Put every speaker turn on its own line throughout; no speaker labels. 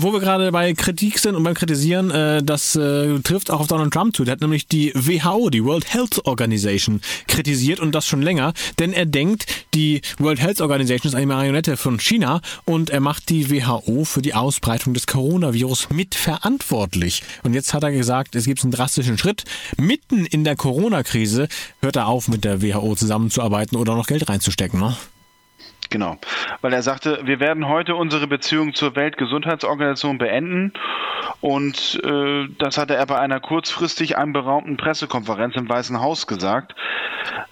Wo wir gerade bei Kritik sind und beim Kritisieren, äh, das äh, trifft auch auf Donald Trump zu. Der hat nämlich die WHO, die World Health Organization, kritisiert und das schon länger, denn er denkt, die World Health Organization ist eine Marionette von China und er macht die WHO für die Ausbreitung des Coronavirus mitverantwortlich. Und jetzt hat er gesagt, es gibt einen drastischen Schritt. Mitten in der Corona-Krise hört er auf, mit der WHO zusammenzuarbeiten oder noch Geld reinzustecken. Ne?
Genau, weil er sagte, wir werden heute unsere Beziehung zur Weltgesundheitsorganisation beenden und äh, das hatte er bei einer kurzfristig anberaumten Pressekonferenz im Weißen Haus gesagt.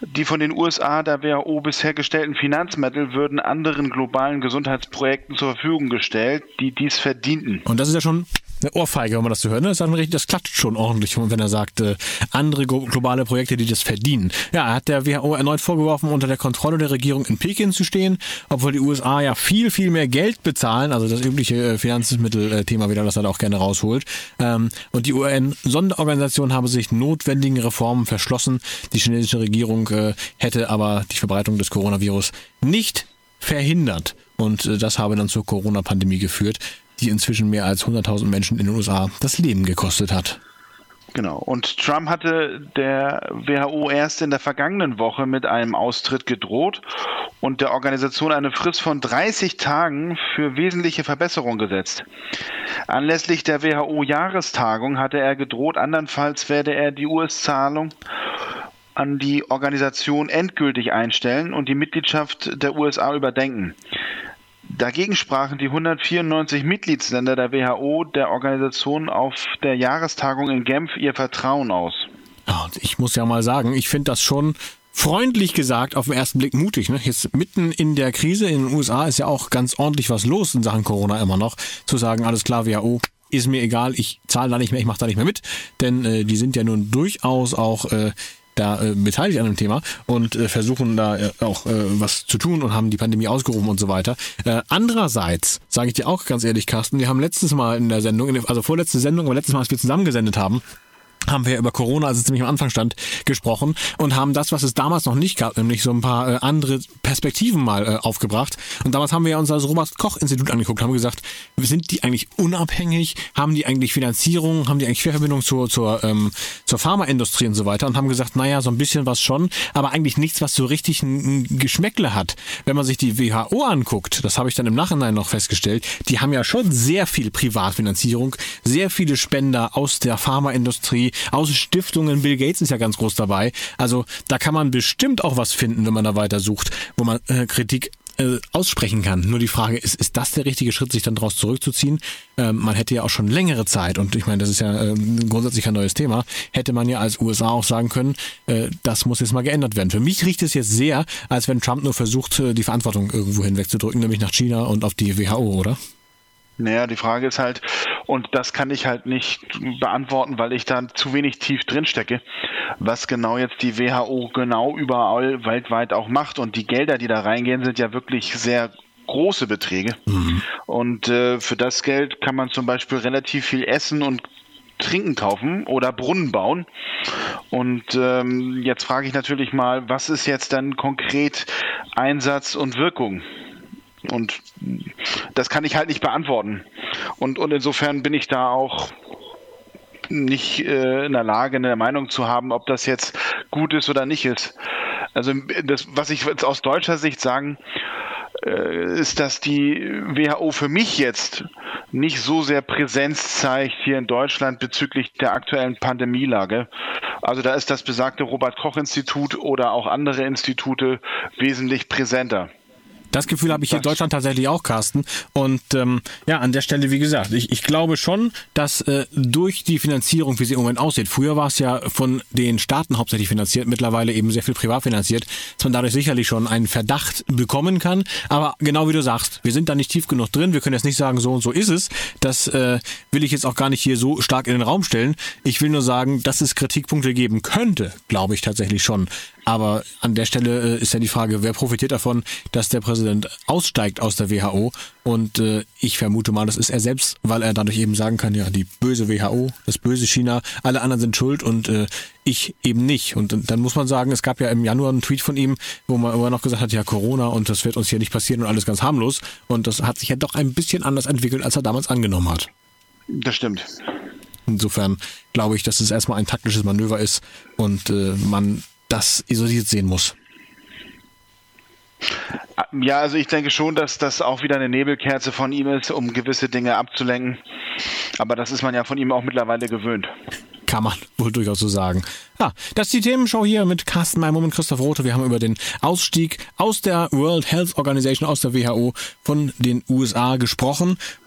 Die von den USA der WHO bisher gestellten Finanzmittel würden anderen globalen Gesundheitsprojekten zur Verfügung gestellt, die dies verdienten.
Und das ist ja schon eine Ohrfeige, wenn man das so hört. Ne? Das, ist richtig, das klatscht schon ordentlich, wenn er sagt, äh, andere globale Projekte, die das verdienen. Ja, er hat der WHO erneut vorgeworfen, unter der Kontrolle der Regierung in Peking zu stehen, obwohl die USA ja viel, viel mehr Geld bezahlen, also das übliche äh, Finanzmittelthema wieder, das er da auch gerne rausholt. Ähm, und die UN-Sonderorganisation habe sich notwendigen Reformen verschlossen. Die chinesische Regierung äh, hätte aber die Verbreitung des Coronavirus nicht verhindert. Und äh, das habe dann zur Corona-Pandemie geführt die inzwischen mehr als 100.000 Menschen in den USA das Leben gekostet hat.
Genau. Und Trump hatte der WHO erst in der vergangenen Woche mit einem Austritt gedroht und der Organisation eine Frist von 30 Tagen für wesentliche Verbesserungen gesetzt. Anlässlich der WHO-Jahrestagung hatte er gedroht, andernfalls werde er die US-Zahlung an die Organisation endgültig einstellen und die Mitgliedschaft der USA überdenken. Dagegen sprachen die 194 Mitgliedsländer der WHO der Organisation auf der Jahrestagung in Genf ihr Vertrauen aus.
Ja, ich muss ja mal sagen, ich finde das schon freundlich gesagt auf den ersten Blick mutig. Ne? Jetzt mitten in der Krise in den USA ist ja auch ganz ordentlich was los in Sachen Corona immer noch. Zu sagen, alles klar, WHO, ist mir egal, ich zahle da nicht mehr, ich mache da nicht mehr mit. Denn äh, die sind ja nun durchaus auch äh, da äh, beteiligt an dem Thema und äh, versuchen da äh, auch äh, was zu tun und haben die Pandemie ausgerufen und so weiter. Äh, andererseits sage ich dir auch ganz ehrlich, Carsten, wir haben letztes Mal in der Sendung, also vorletzte Sendung, aber letztes Mal, als wir zusammengesendet haben, haben wir über Corona, als es ziemlich am Anfang stand, gesprochen und haben das, was es damals noch nicht gab, nämlich so ein paar äh, andere Perspektiven mal äh, aufgebracht. Und damals haben wir ja uns als Robert-Koch-Institut angeguckt, haben gesagt, sind die eigentlich unabhängig, haben die eigentlich Finanzierung, haben die eigentlich Querverbindung zur, zur, ähm, zur Pharmaindustrie und so weiter und haben gesagt, naja, so ein bisschen was schon, aber eigentlich nichts, was so richtig ein Geschmäckle hat. Wenn man sich die WHO anguckt, das habe ich dann im Nachhinein noch festgestellt, die haben ja schon sehr viel Privatfinanzierung, sehr viele Spender aus der Pharmaindustrie, aus Stiftungen. Bill Gates ist ja ganz groß dabei. Also da kann man bestimmt auch was finden, wenn man da weiter sucht, wo man äh, Kritik äh, aussprechen kann. Nur die Frage ist, ist das der richtige Schritt, sich dann daraus zurückzuziehen? Ähm, man hätte ja auch schon längere Zeit, und ich meine, das ist ja äh, grundsätzlich ein neues Thema, hätte man ja als USA auch sagen können, äh, das muss jetzt mal geändert werden. Für mich riecht es jetzt sehr, als wenn Trump nur versucht, äh, die Verantwortung irgendwo hinwegzudrücken, nämlich nach China und auf die WHO, oder?
Naja, die Frage ist halt, und das kann ich halt nicht beantworten, weil ich da zu wenig tief drin stecke, was genau jetzt die WHO genau überall weltweit auch macht. Und die Gelder, die da reingehen, sind ja wirklich sehr große Beträge. Mhm. Und äh, für das Geld kann man zum Beispiel relativ viel Essen und Trinken kaufen oder Brunnen bauen. Und ähm, jetzt frage ich natürlich mal, was ist jetzt dann konkret Einsatz und Wirkung? Und das kann ich halt nicht beantworten. Und, und insofern bin ich da auch nicht äh, in der Lage, eine Meinung zu haben, ob das jetzt gut ist oder nicht ist. Also das, was ich jetzt aus deutscher Sicht sagen, äh, ist, dass die WHO für mich jetzt nicht so sehr Präsenz zeigt hier in Deutschland bezüglich der aktuellen Pandemielage. Also da ist das besagte Robert Koch Institut oder auch andere Institute wesentlich präsenter.
Das Gefühl habe ich hier in Deutschland tatsächlich auch, Carsten. Und ähm, ja, an der Stelle, wie gesagt, ich, ich glaube schon, dass äh, durch die Finanzierung, wie sie im Moment aussieht, früher war es ja von den Staaten hauptsächlich finanziert, mittlerweile eben sehr viel privat finanziert, dass man dadurch sicherlich schon einen Verdacht bekommen kann. Aber genau wie du sagst, wir sind da nicht tief genug drin. Wir können jetzt nicht sagen, so und so ist es. Das äh, will ich jetzt auch gar nicht hier so stark in den Raum stellen. Ich will nur sagen, dass es Kritikpunkte geben könnte, glaube ich tatsächlich schon. Aber an der Stelle äh, ist ja die Frage, wer profitiert davon, dass der Präsident aussteigt aus der WHO? Und äh, ich vermute mal, das ist er selbst, weil er dadurch eben sagen kann, ja, die böse WHO, das böse China, alle anderen sind schuld und äh, ich eben nicht. Und dann muss man sagen, es gab ja im Januar einen Tweet von ihm, wo man immer noch gesagt hat, ja, Corona und das wird uns hier nicht passieren und alles ganz harmlos. Und das hat sich ja doch ein bisschen anders entwickelt, als er damals angenommen hat.
Das stimmt.
Insofern glaube ich, dass es erstmal ein taktisches Manöver ist und äh, man das isoliert sehen muss.
Ja, also ich denke schon, dass das auch wieder eine Nebelkerze von ihm ist, um gewisse Dinge abzulenken. Aber das ist man ja von ihm auch mittlerweile gewöhnt.
Kann man wohl durchaus so sagen. Ja, das ist die Themenshow hier mit Carsten Meimum und Christoph Rote. Wir haben über den Ausstieg aus der World Health Organization, aus der WHO von den USA gesprochen.